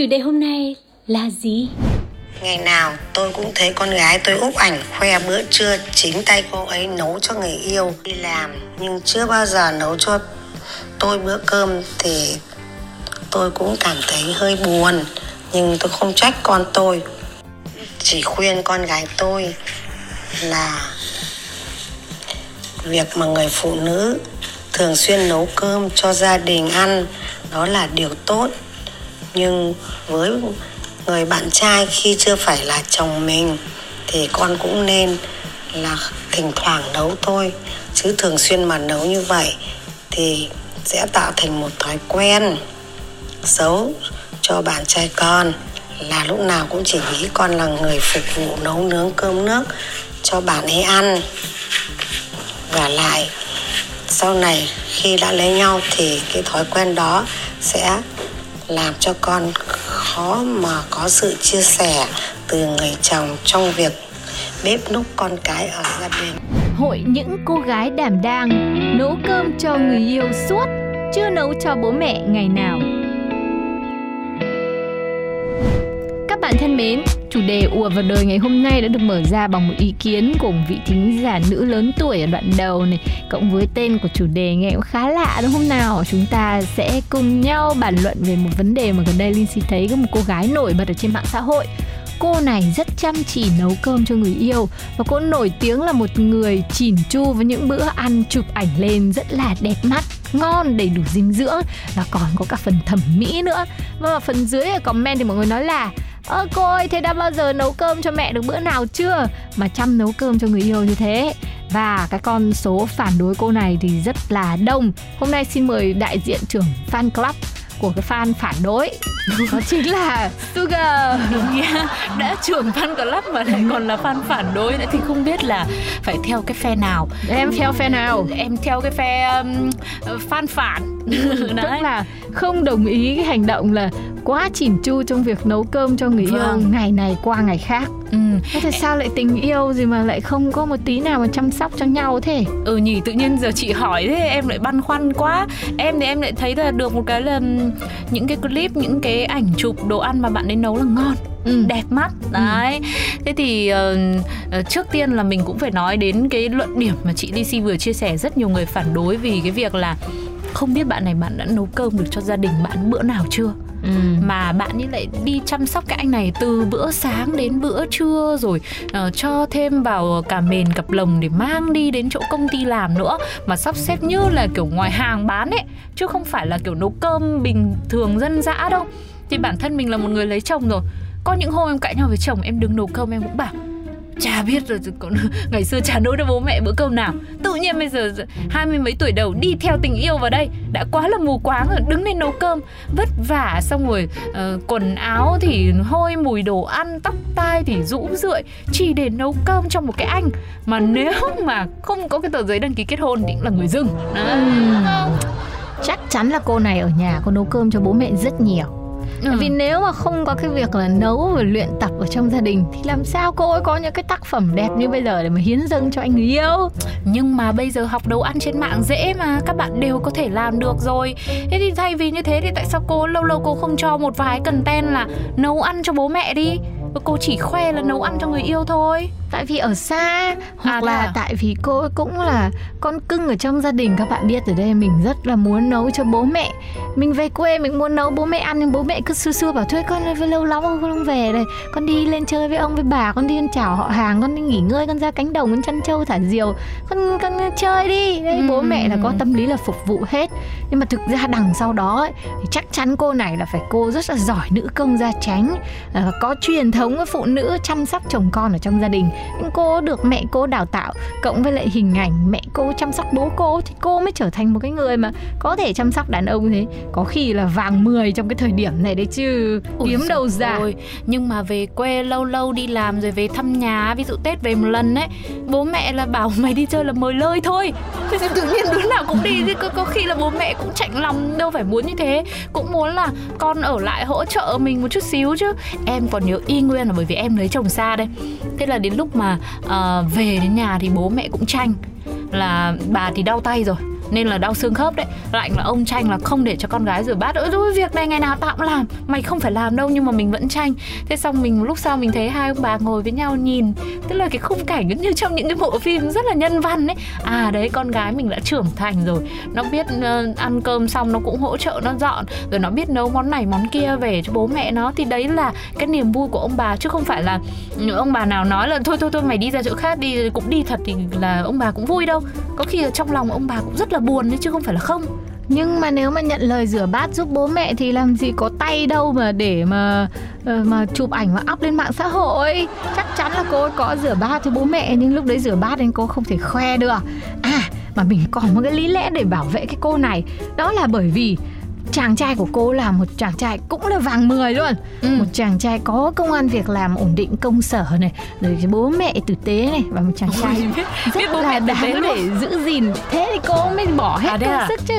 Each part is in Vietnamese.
chủ đề hôm nay là gì? Ngày nào tôi cũng thấy con gái tôi úp ảnh khoe bữa trưa chính tay cô ấy nấu cho người yêu đi làm. Nhưng chưa bao giờ nấu cho tôi bữa cơm thì tôi cũng cảm thấy hơi buồn. Nhưng tôi không trách con tôi. Chỉ khuyên con gái tôi là việc mà người phụ nữ thường xuyên nấu cơm cho gia đình ăn, đó là điều tốt nhưng với người bạn trai khi chưa phải là chồng mình thì con cũng nên là thỉnh thoảng nấu thôi. Chứ thường xuyên mà nấu như vậy thì sẽ tạo thành một thói quen xấu cho bạn trai con, là lúc nào cũng chỉ nghĩ con là người phục vụ nấu nướng cơm nước cho bạn ấy ăn. Và lại, sau này khi đã lấy nhau thì cái thói quen đó sẽ làm cho con khó mà có sự chia sẻ từ người chồng trong việc bếp núc con cái ở gia đình Hội những cô gái đảm đang nấu cơm cho người yêu suốt, chưa nấu cho bố mẹ ngày nào. Bạn thân mến, chủ đề ùa vào đời ngày hôm nay đã được mở ra bằng một ý kiến của một vị thính giả nữ lớn tuổi ở đoạn đầu này cộng với tên của chủ đề nghe cũng khá lạ đúng không nào? Chúng ta sẽ cùng nhau bàn luận về một vấn đề mà gần đây Linh Si thấy có một cô gái nổi bật ở trên mạng xã hội. Cô này rất chăm chỉ nấu cơm cho người yêu và cô nổi tiếng là một người chỉn chu với những bữa ăn chụp ảnh lên rất là đẹp mắt ngon đầy đủ dinh dưỡng và còn có cả phần thẩm mỹ nữa. Và phần dưới ở comment thì mọi người nói là ơ cô ơi thế đã bao giờ nấu cơm cho mẹ được bữa nào chưa? Mà chăm nấu cơm cho người yêu như thế. Và cái con số phản đối cô này thì rất là đông. Hôm nay xin mời đại diện trưởng fan club của cái fan phản đối. Đó chính là Sugar. Đúng nha. Đã trưởng fan club mà lại còn là fan phản đối nữa thì không biết là phải theo cái phe nào. Em theo phe nào? Em theo cái phe um, fan phản. Tức là không đồng ý cái hành động là quá chỉn chu trong việc nấu cơm cho người Vâng. yêu ngày này qua ngày khác. Ừ. thế sao lại tình yêu gì mà lại không có một tí nào mà chăm sóc cho nhau thế? Ừ nhỉ tự nhiên giờ chị hỏi thế em lại băn khoăn quá. Em thì em lại thấy là được một cái là ừm, những cái clip những cái ảnh chụp đồ ăn mà bạn ấy nấu là ngon ừ. đẹp mắt. Đấy. Thế thì ờ, trước tiên là mình cũng phải nói đến cái luận điểm mà chị Lisi vừa chia sẻ. Rất nhiều người phản đối vì cái việc là không biết bạn này bạn đã nấu cơm được cho gia đình bạn bữa nào chưa Ừ. mà bạn như lại đi chăm sóc cái anh này từ bữa sáng đến bữa trưa rồi uh, cho thêm vào cả mền cặp lồng để mang đi đến chỗ công ty làm nữa. Mà sắp xếp như là kiểu ngoài hàng bán ấy chứ không phải là kiểu nấu cơm bình thường dân dã đâu. Thì bản thân mình là một người lấy chồng rồi. Có những hôm em cãi nhau với chồng em đứng nấu cơm em cũng bảo chả biết rồi còn ngày xưa chả nấu cho bố mẹ bữa cơm nào. Tự nhiên bây giờ hai mươi mấy tuổi đầu đi theo tình yêu vào đây đã quá là mù quáng rồi đứng lên nấu cơm. Vất vả xong rồi uh, quần áo thì hôi mùi đồ ăn tóc tai thì rũ rượi chỉ để nấu cơm cho một cái anh. Mà nếu mà không có cái tờ giấy đăng ký kết hôn thì cũng là người dưng. À, chắc chắn là cô này ở nhà cô nấu cơm cho bố mẹ rất nhiều. Ừ. vì nếu mà không có cái việc là nấu và luyện tập ở trong gia đình thì làm sao cô ấy có những cái tác phẩm đẹp như bây giờ để mà hiến dâng cho anh người yêu? Nhưng mà bây giờ học nấu ăn trên mạng dễ mà Các bạn đều có thể làm được rồi. Thế thì thay vì như thế thì tại sao cô lâu lâu cô không cho một vài content là nấu ăn cho bố mẹ đi? Và cô chỉ khoe là nấu ăn cho người yêu thôi tại vì ở xa hoặc À, là à? tại vì cô cũng là con cưng ở trong gia đình các bạn biết ở đây mình rất là muốn nấu cho bố mẹ. Mình về quê mình muốn nấu bố mẹ ăn nhưng bố mẹ cứ xưa xưa bảo thôi con với lâu lắm con không về đây. Con đi lên chơi với ông với bà con đi ăn chào họ hàng con đi nghỉ ngơi con ra cánh đồng con chăn trâu thả diều. Con con chơi đi. Đây bố Ừm. mẹ là có tâm lý là phục vụ hết. Nhưng mà thực ra đằng sau đó ấy, thì chắc chắn cô này là phải cô rất là giỏi nữ công gia chánh là có truyền thống với phụ nữ chăm sóc chồng con ở trong gia đình cô được mẹ cô đào tạo cộng với lại hình ảnh mẹ cô chăm sóc bố cô thì cô mới trở thành một cái người mà có thể chăm sóc đàn ông thế. Có khi là vàng 10 trong cái thời điểm này đấy chứ. Kiếm đâu ra. rồi nhưng mà về quê lâu lâu đi làm rồi về thăm nhà ví dụ tết về một lần ấy bố mẹ là bảo mày đi chơi là mời lơi thôi. Thế thì tự nhiên đứa nào cũng đi chứ có, có khi là bố mẹ cũng chạnh lòng đâu phải muốn như thế. Cũng muốn là con ở lại hỗ trợ mình một chút xíu chứ. Em còn nhớ y nguyên là bởi vì em lấy chồng xa đây. Thế là đến lúc mà uh, về đến nhà thì bố mẹ cũng tranh là bà thì đau tay rồi nên là đau xương khớp đấy. Lạnh là ông tranh là không để cho con gái rửa bát. Ôi rồi việc này ngày nào tao cũng làm? Mày không phải làm đâu nhưng mà mình vẫn tranh thế xong mình lúc sau mình thấy hai ông bà ngồi với nhau nhìn. Tức là cái khung cảnh như trong những cái bộ phim rất là nhân văn ấy. À đấy con gái mình đã trưởng thành rồi. Nó biết uh, ăn cơm xong nó cũng hỗ trợ nó dọn. Rồi nó biết nấu món này món kia về cho bố mẹ nó. Thì đấy là cái niềm vui của ông bà. Chứ không phải là ông bà nào nói là thôi thôi thôi mày đi ra chỗ khác đi cũng đi thật thì là ông bà cũng vui đâu. Có khi là trong lòng ông bà cũng rất là buồn đấy chứ không phải là không. Nhưng mà nếu mà nhận lời rửa bát giúp bố mẹ thì làm gì có tay đâu mà để mà ờ, mà chụp ảnh và up lên mạng xã hội. Chắc chắn là cô ấy có rửa bát cho bố mẹ, nhưng lúc đấy rửa bát nên cô không thể khoe được. À mà mình còn một cái lý lẽ để bảo vệ cái cô này. Đó là bởi vì chàng trai của cô là một chàng trai cũng là vàng 10 luôn ừ. một chàng trai có công an việc làm ổn định công sở này rồi bố mẹ tử tế này và một chàng trai biết, rất biết bố là đáng luôn. để giữ gìn thế thì cô mới bỏ hết À, công à? sức chứ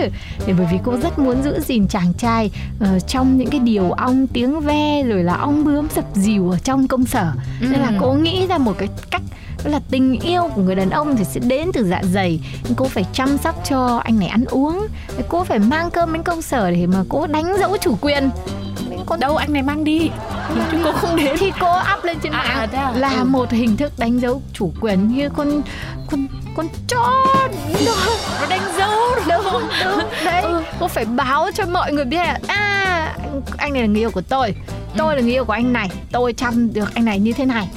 thì bởi vì cô rất muốn giữ gìn chàng trai ờ, trong những cái điều ong tiếng ve rồi là ong bướm dập dìu ở trong công sở nên là Ừ. cô nghĩ ra một cái cách đó là tình yêu của người đàn ông thì sẽ đến từ dạ dày. Cô phải chăm sóc cho anh này ăn uống. Cô phải mang cơm đến công sở để mà cô đánh dấu chủ quyền. Con đâu anh này mang đi. Chứ cô không đến. Thì cô up lên trên À, mạng à, thế à? là Ừ. một hình thức đánh dấu chủ quyền như con con con chó. Nó nó đánh dấu đúng đúng đấy. Ừ. cô phải báo cho mọi người biết là à anh, anh này là người yêu của tôi. Tôi là người yêu của anh này. Tôi chăm được anh này như thế này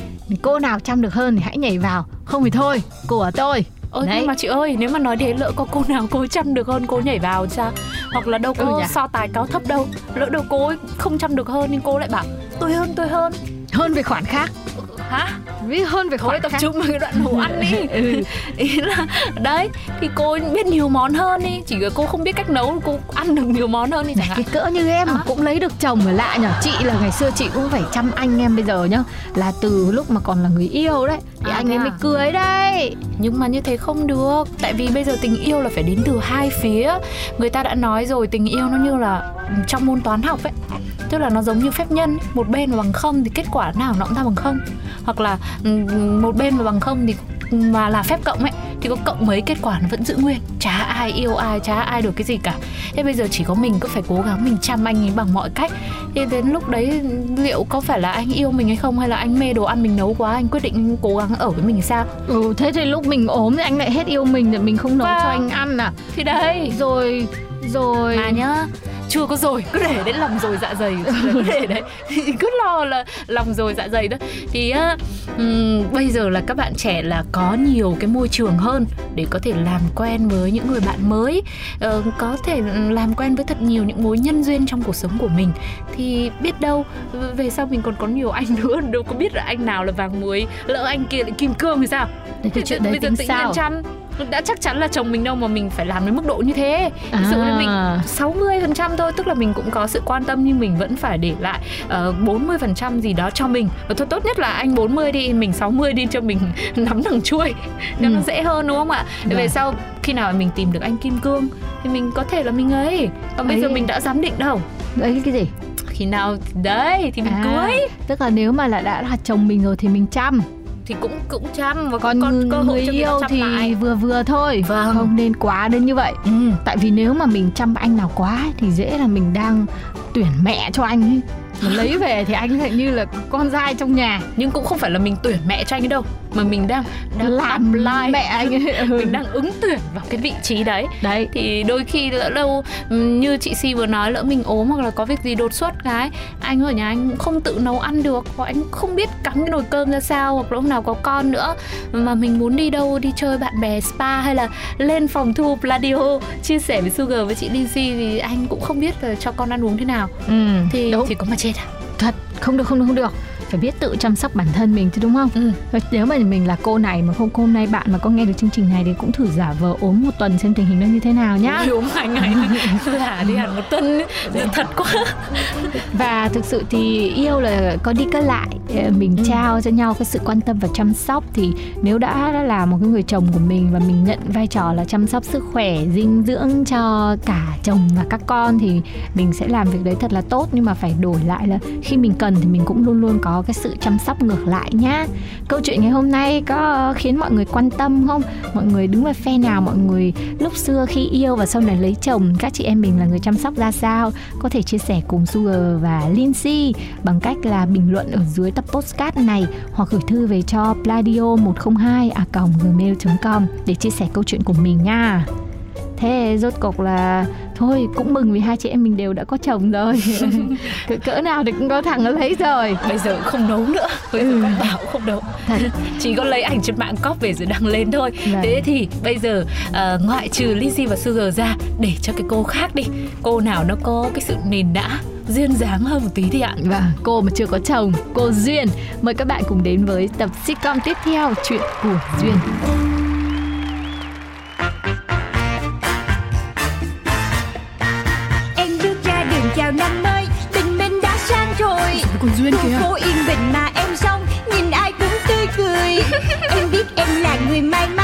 cô nào chăm được hơn thì hãy nhảy vào. Không thì thôi của tôi. Ơ nhưng mà chị ơi nếu mà nói thế lỡ có cô nào cô chăm được hơn cô nhảy vào sao? Hoặc là đâu có Ừ nhỉ? so tài cao thấp đâu. Lỡ đâu cô ấy không chăm được hơn nhưng cô lại bảo tôi hơn tôi hơn. Hơn về khoản khác Hả? ví hơn về khoản tập khác trung vào cái đoạn nấu ăn đi. Ừ. Ý là đấy thì cô biết nhiều món hơn đi. Chỉ là cô không biết cách nấu cô ăn được nhiều món hơn đi chẳng hạn. cái cỡ như em mà À. cũng lấy được chồng mà lạ nhở? Chị là ngày xưa chị cũng phải chăm anh em bây giờ nhá. Là từ lúc mà còn là người yêu đấy thì À, anh thế ấy mới à? cưới đây Nhưng mà như thế không được. Tại vì bây giờ tình yêu là phải đến từ hai phía. Người ta đã nói rồi tình yêu nó như là trong môn toán học ấy Tức là nó giống như phép nhân ấy. Một bên mà bằng không thì kết quả nào nó cũng ra bằng không. Hoặc là một bên mà bằng không thì mà là phép cộng ấy thì có cộng mấy kết quả nó vẫn giữ nguyên. Chả ai yêu ai chả ai được cái gì cả. Thế bây giờ chỉ có mình cứ phải cố gắng mình chăm anh ấy bằng mọi cách. Thì đến lúc đấy liệu có phải là anh yêu mình hay không? Hay là anh mê đồ ăn mình nấu quá anh quyết định cố gắng ở với mình sao? Ừ thế thì lúc mình ốm thì anh lại hết yêu mình rồi mình không nấu Vâng. cho anh ăn à? Thì đây rồi rồi mà nhá chưa có rồi. Cứ để đến lòng rồi dạ dày. Cứ để đấy. Thì cứ lo là lòng rồi dạ dày đó thì á, ừm, bây giờ là các bạn trẻ là có nhiều cái môi trường hơn để có thể làm quen với những người bạn mới. Ờ, có thể làm quen với thật nhiều những mối nhân duyên trong cuộc sống của mình. Thì biết đâu về sau mình còn có nhiều anh nữa. Đâu có biết là anh nào là vàng muối lỡ anh kia lại kim cương thì sao? Đấy, cái chuyện đấy tính sao đã chắc chắn là chồng mình đâu mà mình phải làm đến mức độ như thế. Ví dụ như mình À. 60% thôi tức là mình cũng có sự quan tâm nhưng mình vẫn phải để lại uh, 40% gì đó cho mình. Và thôi tốt nhất là anh 40 đi mình 60 đi cho mình nắm thằng chuôi. Cho nó Ừ. dễ hơn đúng không ạ? Để về Vâng. sau khi nào mình tìm được anh kim cương thì mình có thể là mình ấy. Còn bây Ấy. giờ mình đã dám định đâu. Đấy cái gì? Khi nào đấy thì mình À, cưới. tức là nếu mà là đã là chồng mình rồi thì mình chăm thì cũng cũng chăm và còn người, cơ hội người yêu thì lại. vừa vừa thôi Vâng. không nên quá đến như vậy. Ừ. tại vì nếu mà mình chăm anh nào quá ấy, thì dễ là mình đang tuyển mẹ cho anh ấy. Mà lấy về thì anh lại như là con dai trong nhà. Nhưng cũng không phải là mình tuyển mẹ cho anh ấy đâu mà mình đang đang làm apply mẹ anh ấy. Ừ. mình đang ứng tuyển vào cái vị trí đấy. Đấy. Thì đôi khi lỡ đâu ừm, như chị Si vừa nói lỡ mình ốm hoặc là có việc gì đột xuất cái anh ở nhà anh cũng không tự nấu ăn được hoặc anh không biết cắm cái nồi cơm ra sao hoặc lúc nào có con nữa. Mà mình muốn đi đâu? Đi chơi bạn bè spa hay là lên phòng thu Pladio? Chia sẻ với Sugar với chị Lizzy thì anh cũng không biết là cho con ăn uống thế nào. Ừ thì đúng. thì có mà chết à? Thật không được không được không được phải biết tự chăm sóc bản thân mình chứ đúng không? Ừ. Nếu mà mình là cô này mà không hôm nay bạn mà có nghe được chương trình này thì cũng thử giả vờ ốm một tuần xem tình hình nó như thế nào nhá. Uống hai ngày là đi hẳn một tuần thật quá. Và thực sự thì yêu là có đi có lại mình trao cho nhau cái sự quan tâm và chăm sóc thì nếu đã là một cái người chồng của mình và mình nhận vai trò là chăm sóc sức khỏe dinh dưỡng cho cả chồng và các con thì mình sẽ làm việc đấy thật là tốt. Nhưng mà phải đổi lại là khi mình cần thì mình cũng luôn luôn có cái sự chăm sóc ngược lại nhá. Câu chuyện ngày hôm nay có khiến mọi người quan tâm không? Mọi người đứng về phe nào? Mọi người lúc xưa khi yêu và sau này lấy chồng các chị em mình là người chăm sóc ra sao? Có thể chia sẻ cùng Sugar và Lindsay bằng cách là bình luận ở dưới tập postcard này hoặc gửi thư về cho pladio 102 a gmail.com để chia sẻ câu chuyện của mình nha. Thế rốt cục là thôi cũng mừng vì hai chị em mình đều đã có chồng rồi. Cỡ, cỡ nào thì cũng có thằng nó lấy rồi. Bây giờ không nấu nữa. Bây giờ Ừ. bảo không nấu. Thật. Chỉ có lấy ảnh trên mạng cóp về rồi đăng lên thôi. Vâng. thế thì bây giờ ờ, ngoại trừ Lizzy và Sugar ra để cho cái cô khác đi. Cô nào nó có cái sự nền nã duyên dáng hơn một tí đi ạ. Và cô mà chưa có chồng, cô Duyên. Mời các bạn cùng đến với tập sitcom tiếp theo Chuyện của Duyên. Em bước ra đường chào năm mới Tình mình đã sang rồi. Còn Duyên Khu phố yên bình mà em sống Nhìn ai cũng tươi cười. Em biết em là người may mắn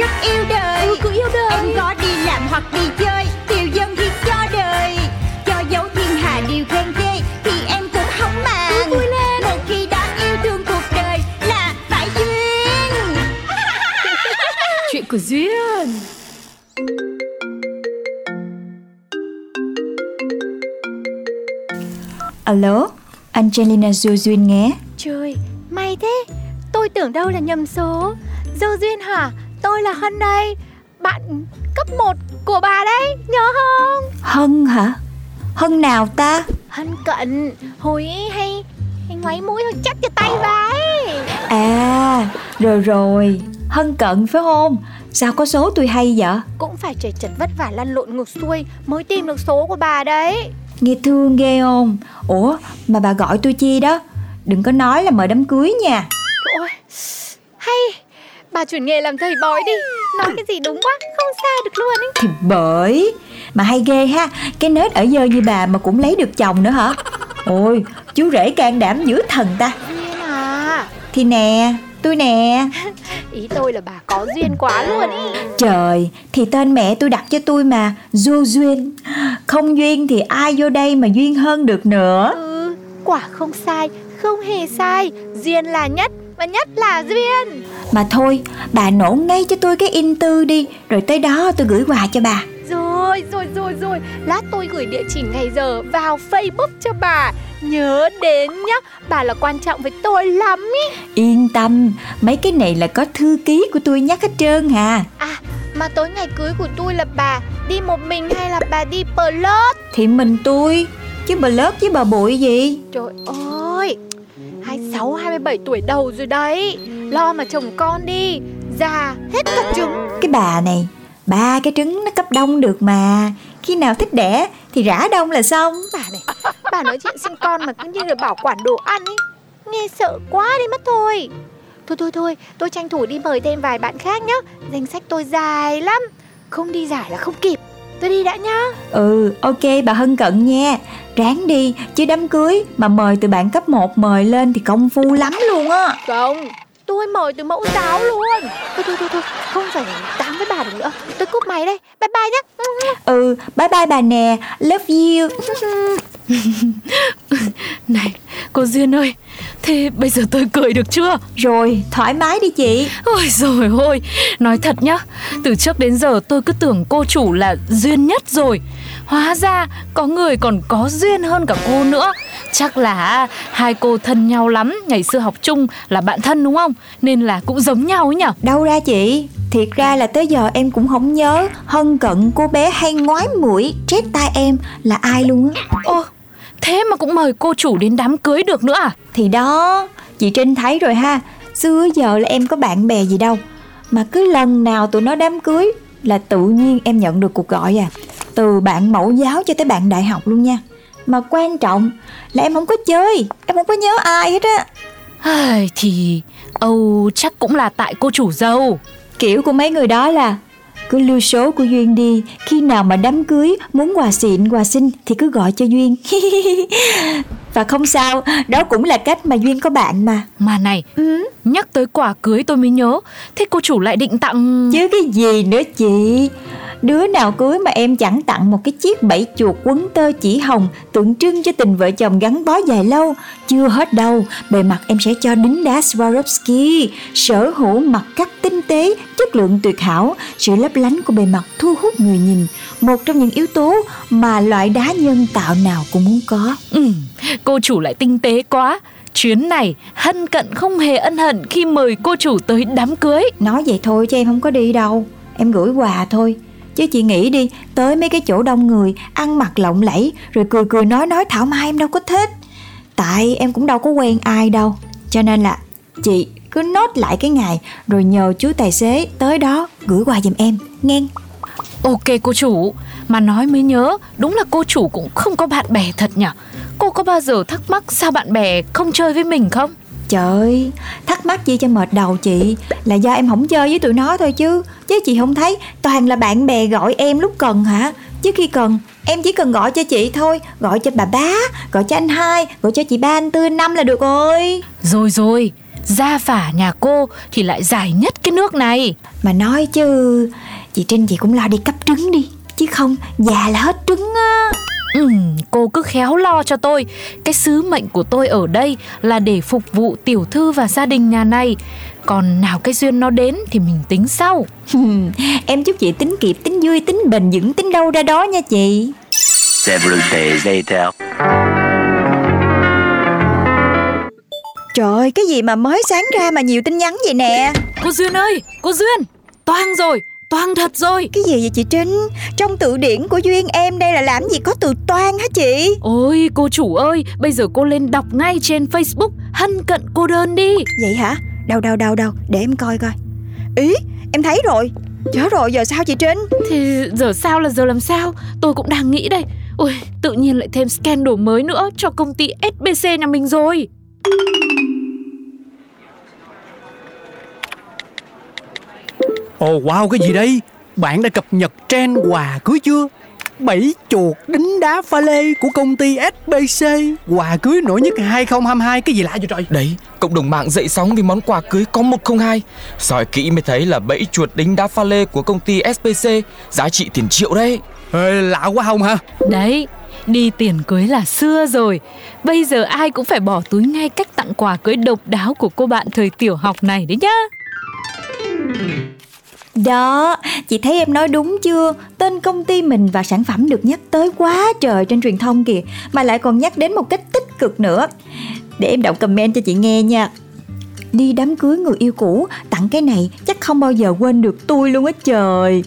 rất yêu đời. Ừ, cũng yêu đời. Em có đi làm hoặc đi chơi Tiêu dân thì cho đời. Cho dấu thiên hà điều khen ghê Thì em cũng không màng. Vui lên. Một khi đã yêu thương cuộc đời Là phải duyên. Chuyện của Duyên. Alo, Angelina Du Duyên nghe. Trời, may thế. Tôi tưởng đâu là nhầm số. Dâu Duyên hả? Tôi là Hân đây Bạn cấp 1 của bà đấy Nhớ không? Hân hả? Hân nào ta? Hân cận Hồi ấy hay hay ngoáy mũi hơi chắc cái tay vái À, rồi rồi, Hân cận phải không? Sao có số tôi hay vậy? Cũng phải trời chật vất vả lăn lộn ngược xuôi Mới tìm được số của bà đấy Nghe thương ghê không? Ủa, mà bà gọi tôi chi đó? Đừng có nói là mời đám cưới nha. Ôi, hay Bà chuyển nghề làm thầy bói đi. Nói cái gì đúng quá Không sai được luôn ấy. Thì bởi Mà hay ghê ha. Cái nết ở dơ như bà mà cũng lấy được chồng nữa hả? Ôi chú rể can đảm dữ thần ta. Duyên à. Thì nè Tôi nè. Ý tôi là bà có duyên quá luôn ý. Trời Thì tên mẹ tôi đặt cho tôi mà Du Duyên. Không duyên thì ai vô đây mà duyên hơn được nữa? Ừ, quả không sai, không hề sai. Duyên là nhất và nhất là duyên Mà thôi Bà nổ ngay cho tôi cái in tư đi Rồi tới đó tôi gửi quà cho bà. Rồi, rồi, rồi, rồi. Lát tôi gửi địa chỉ ngày giờ vào Facebook cho bà. Nhớ đến nhá Bà là quan trọng với tôi lắm ý. Yên tâm Mấy cái này là có thư ký của tôi nhắc hết trơn hà. À, mà tối ngày cưới của tôi là bà Đi một mình hay là bà đi plot? Thì mình tôi Chứ bà lớp với bà bụi gì? Trời ơi 26, 27 tuổi đầu rồi đấy Lo mà chồng con đi Già hết cả trứng. Cái bà này Ba cái trứng nó cấp đông được mà. Khi nào thích đẻ thì rã đông là xong. Bà này Bà nói chuyện sinh con mà cứ như là bảo quản đồ ăn ấy. Nghe sợ quá đi mất thôi. Thôi thôi thôi Tôi tranh thủ đi mời thêm vài bạn khác nhá. Danh sách tôi dài lắm. Không đi giải là không kịp. Tôi đi đã nhá. Ừ ok bà Hân cận nha. Ráng đi chứ đám cưới Mà mời từ bạn cấp 1 mời lên thì công phu lắm luôn á. Không Tôi mời từ mẫu giáo luôn. Thôi thôi thôi thôi. Không phải tám với bà được nữa. Tôi cúp máy đây. Bye bye nhá. Ừ bye bye bà nè. Love you. Này cô Duyên ơi. Thế bây giờ tôi cười được chưa? Rồi thoải mái đi chị. Ôi rồi ôi. Nói thật nhá Từ trước đến giờ tôi cứ tưởng cô chủ là duyên nhất rồi. Hóa ra có người còn có duyên hơn cả cô nữa Chắc là hai cô thân nhau lắm Ngày xưa học chung là bạn thân đúng không? Nên là cũng giống nhau ấy nhở? Đâu ra chị Thiệt ra là tới giờ em cũng không nhớ. Hân cận cô bé hay ngoái mũi Trét tai em là ai luôn á. Ô Thế mà cũng mời cô chủ đến đám cưới được nữa à? Thì đó Chị Trinh thấy rồi ha. Xưa giờ là em có bạn bè gì đâu. Mà cứ lần nào tụi nó đám cưới Là tự nhiên em nhận được cuộc gọi à. Từ bạn mẫu giáo cho tới bạn đại học luôn nha. Mà quan trọng là em không có chơi. Em không có nhớ ai hết á. Thì Âu chắc cũng là tại cô chủ dâu. Kiểu của mấy người đó là cứ lưu số của Duyên đi. Khi nào mà đám cưới Muốn quà xịn quà xinh Thì cứ gọi cho Duyên. Và không sao Đó cũng là cách mà Duyên có bạn mà. Mà này ừ. Nhắc tới quà cưới tôi mới nhớ. Thế cô chủ lại định tặng Chứ cái gì nữa chị Đứa nào cưới mà em chẳng tặng một cái chiếc bẫy chuột quấn tơ chỉ hồng tượng trưng cho tình vợ chồng gắn bó dài lâu. Chưa hết đâu, bề mặt em sẽ cho đính đá Swarovski, sở hữu mặt cắt tinh tế, chất lượng tuyệt hảo, sự lấp lánh của bề mặt thu hút người nhìn. Một trong những yếu tố mà loại đá nhân tạo nào cũng muốn có. Ừ, cô chủ lại tinh tế quá. Chuyến này Hân Cận không hề ân hận khi mời cô chủ tới đám cưới Nói vậy thôi chứ em không có đi đâu Em gửi quà thôi Chứ chị nghĩ đi, Tới mấy cái chỗ đông người, Ăn mặc lộng lẫy, Rồi cười cười nói nói thảo mai em đâu có thích. Tại em cũng đâu có quen ai đâu. Cho nên là chị cứ nốt lại cái ngày, Rồi nhờ chú tài xế tới đó gửi quà giùm em, Nghe. Ok cô chủ, Mà nói mới nhớ, Đúng là cô chủ cũng không có bạn bè thật nhỉ? Cô có bao giờ thắc mắc sao bạn bè không chơi với mình không? Trời thắc mắc gì cho mệt đầu chị? Là do em không chơi với tụi nó thôi chứ. Chứ chị không thấy toàn là bạn bè gọi em lúc cần hả? Chứ khi cần em chỉ cần gọi cho chị thôi. Gọi cho bà bá, gọi cho anh hai, gọi cho chị ba, anh tư, anh năm là được rồi. Rồi rồi, gia phả nhà cô thì lại dài nhất cái nước này. Mà nói chứ Chị Trinh chị cũng lo đi cấp trứng đi. Chứ không già là hết trứng á Ừ, cô cứ khéo lo cho tôi. Cái sứ mệnh của tôi ở đây là để phục vụ tiểu thư và gia đình nhà này. Còn nào cái duyên nó đến thì mình tính sau. Em chúc chị tính kịp, tính vui, tính bền vững, tính đâu ra đó nha chị. Several days later. Trời ơi, cái gì mà mới sáng ra mà nhiều tin nhắn vậy nè? Cô Duyên ơi, cô Duyên Toang rồi, toang thật rồi. Cái gì vậy chị Trinh? Trong từ điển của Duyên em đây là làm gì có từ toan hả chị? Ôi cô chủ ơi, bây giờ cô lên đọc ngay trên Facebook Hân cận cô đơn đi. Vậy hả? Đâu đâu đâu đâu Để em coi coi. Ý em thấy rồi. Chớ rồi giờ sao chị Trinh? Thì giờ sao là giờ làm sao? Tôi cũng đang nghĩ đây. Ôi tự nhiên lại thêm scandal mới nữa Cho công ty SBC nhà mình rồi Ồ wow cái gì đây? Bạn đã cập nhật trend quà cưới chưa? Bảy chuột đính đá pha lê của công ty SBC Quà cưới nổi nhất 2022 Cái gì lạ vậy trời? Đấy, cộng đồng mạng dậy sóng vì món quà cưới có 102 Soi kỹ mới thấy là bẫy chuột đính đá pha lê của công ty SPC Giá trị tiền triệu đấy. Ê, Lạ quá không hả? Đấy Đi tiền cưới là xưa rồi. Bây giờ ai cũng phải bỏ túi ngay cách tặng quà cưới độc đáo của cô bạn thời tiểu học này đấy nhá đó Chị thấy em nói đúng chưa? Tên công ty mình và sản phẩm được nhắc tới quá trời trên truyền thông kìa Mà lại còn nhắc đến một cách tích cực nữa. Để em đọc comment cho chị nghe nha. Đi đám cưới người yêu cũ Tặng cái này chắc không bao giờ quên được tôi luôn á trời.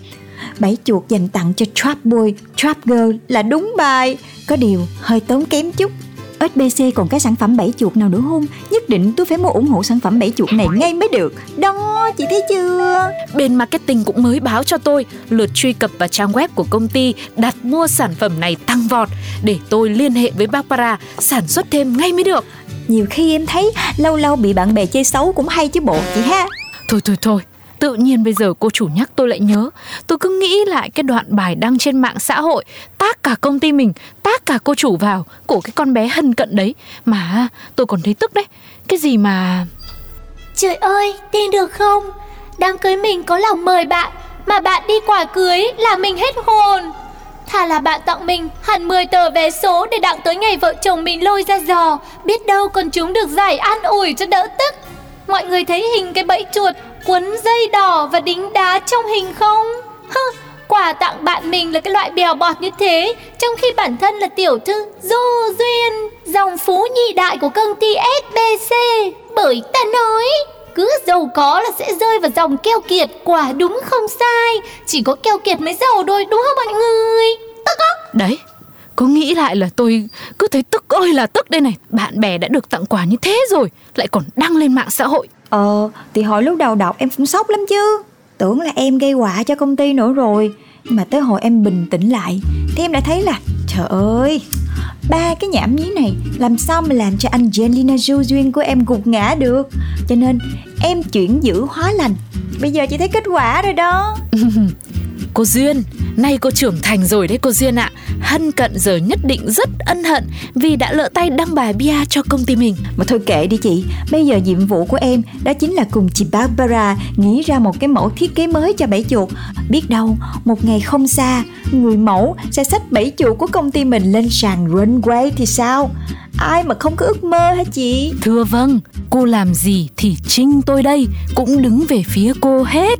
Bảy chuột dành tặng cho Trap Boy, Trap Girl là đúng bài. Có điều hơi tốn kém chút. SBC còn cái sản phẩm bảy chuột nào nữa không? Nhất định tôi phải mua ủng hộ sản phẩm bảy chuột này ngay mới được Đó, chị thấy chưa? Bên marketing cũng mới báo cho tôi Lượt truy cập vào trang web của công ty Đặt mua sản phẩm này tăng vọt Để tôi liên hệ với Barbara Sản xuất thêm ngay mới được Nhiều khi em thấy lâu lâu bị bạn bè chơi xấu cũng hay chứ bộ chị ha Thôi thôi thôi Tự nhiên bây giờ cô chủ nhắc tôi lại nhớ. Tôi cứ nghĩ lại cái đoạn bài đăng trên mạng xã hội. Tác cả công ty mình Tác cả cô chủ vào. Của cái con bé hân cận đấy. Mà tôi còn thấy tức đấy. Cái gì mà Trời ơi, tin được không? Đám cưới mình có lòng mời bạn Mà bạn đi quả cưới là mình hết hồn. Thà là bạn tặng mình hẳn 10 tờ vé số để đặng tới ngày vợ chồng mình lôi ra giò. Biết đâu còn chúng được giải an ủi cho đỡ tức. Mọi người thấy hình cái bẫy chuột quấn dây đỏ và đính đá trong hình không? Hơ, quà tặng bạn mình là cái loại bèo bọt như thế Trong khi bản thân là tiểu thư Du Duyên Dòng phú nhị đại của công ty SBC Bởi ta nói cứ giàu có là sẽ rơi vào dòng keo kiệt Quả đúng không sai Chỉ có keo kiệt mới giàu thôi đúng không mọi người? Tức á Đấy, có nghĩ lại là tôi cứ thấy tức ơi là tức đây này. Bạn bè đã được tặng quà như thế rồi Lại còn đăng lên mạng xã hội. Ờ thì hồi lúc đầu đọc em cũng sốc lắm chứ. Tưởng là em gây họa cho công ty nữa rồi. Nhưng mà tới hồi em bình tĩnh lại Thì em đã thấy là Trời ơi Ba cái nhảm nhí này Làm sao mà làm cho Angelina Jolie duyên của em gục ngã được? Cho nên em chuyển giữ hóa lành. Bây giờ chị thấy kết quả rồi đó. Cô Duyên, nay cô trưởng thành rồi đấy cô Duyên ạ. Hân cận giờ nhất định rất ân hận Vì đã lỡ tay đăng bài bia cho công ty mình. Mà thôi kệ đi chị Bây giờ nhiệm vụ của em Đó chính là cùng chị Barbara Nghĩ ra một cái mẫu thiết kế mới cho bẫy chuột. Biết đâu một ngày không xa Người mẫu sẽ xách bẫy chuột của công ty mình Lên sàn runway thì sao? Ai mà không có ước mơ hả chị? Thưa vâng, cô làm gì thì Trinh tôi đây Cũng đứng về phía cô hết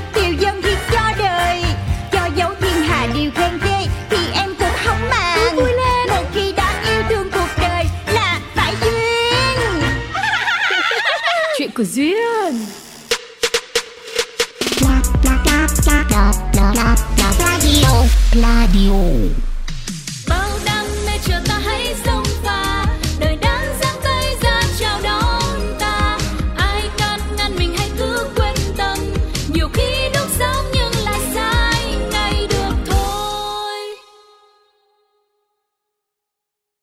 Chuyện